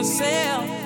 yourself.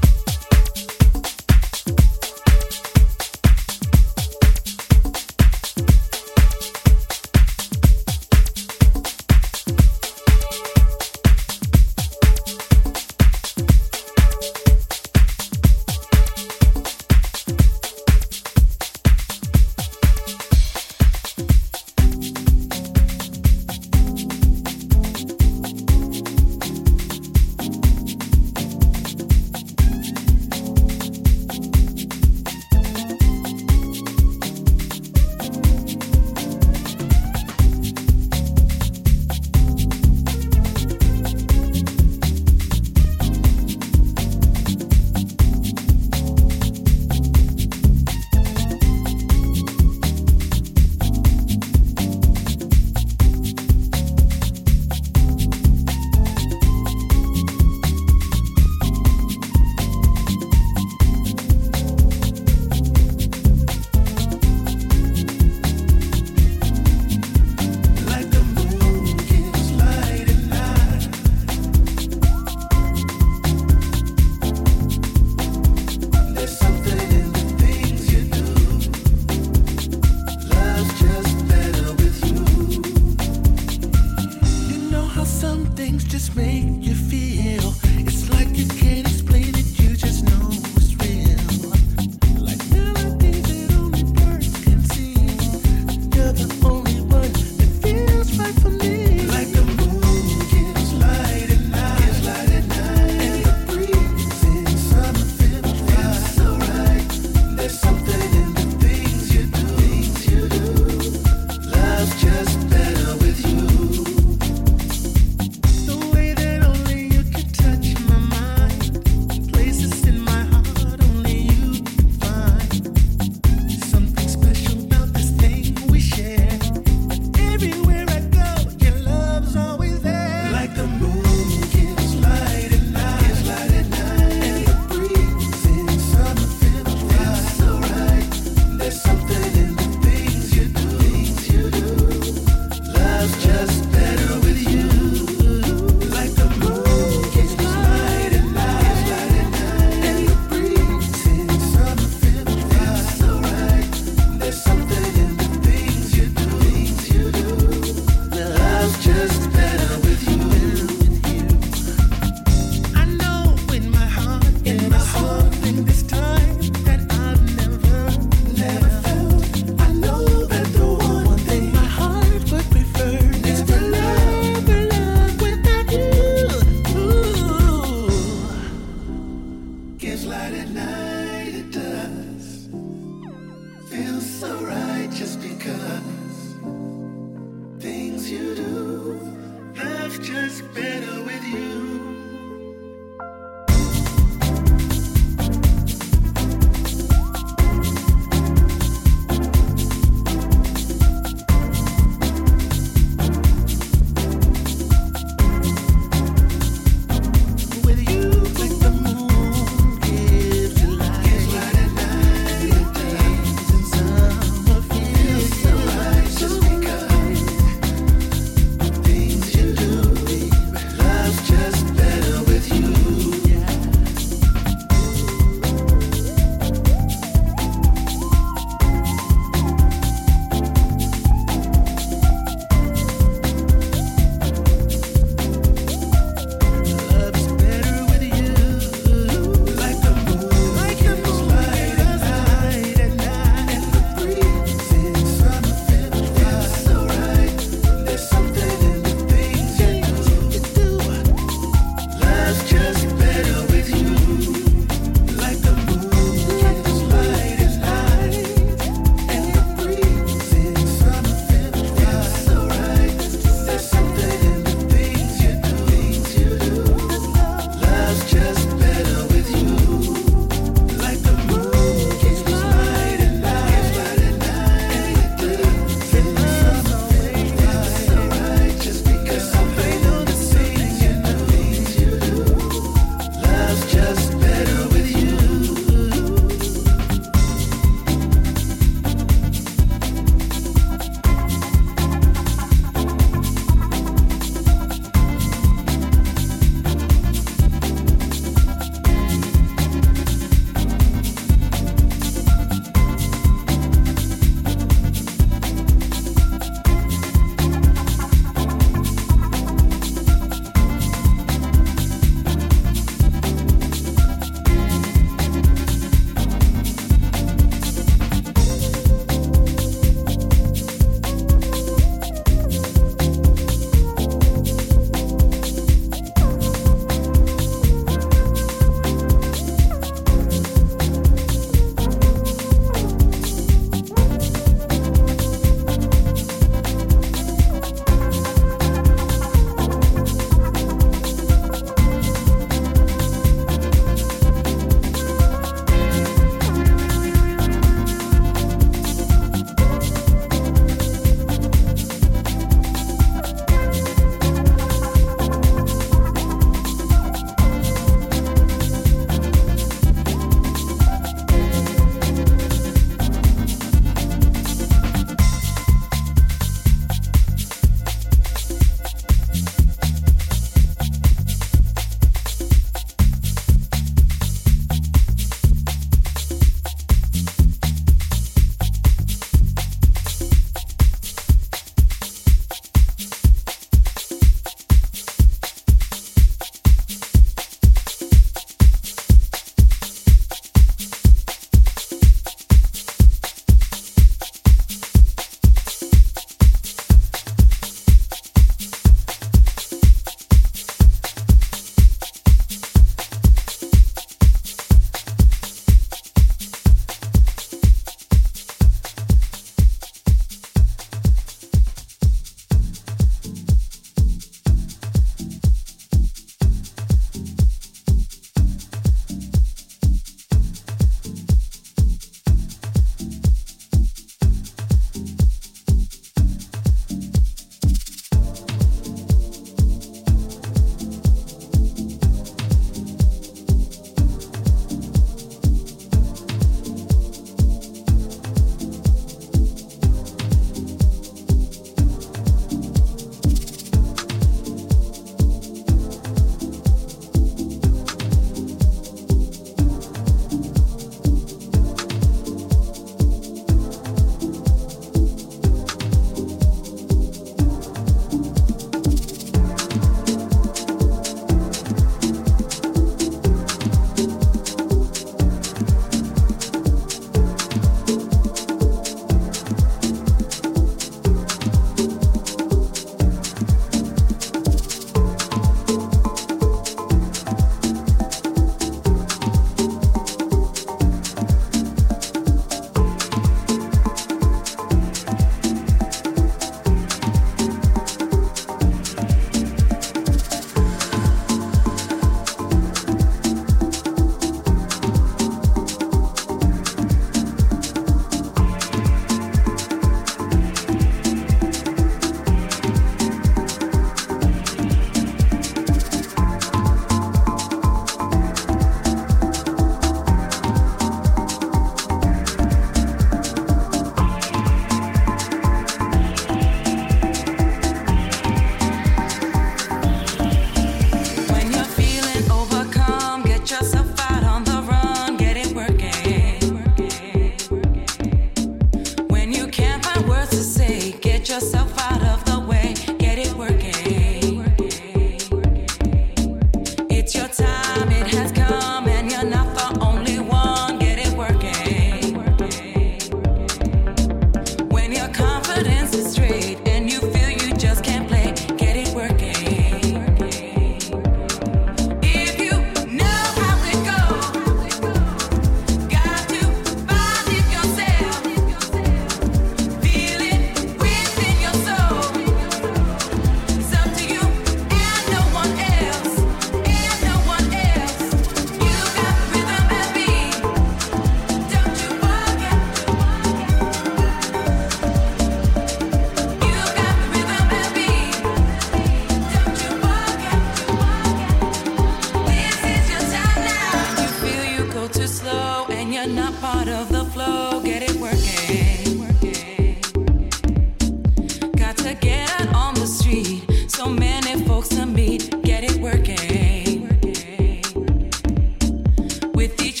with each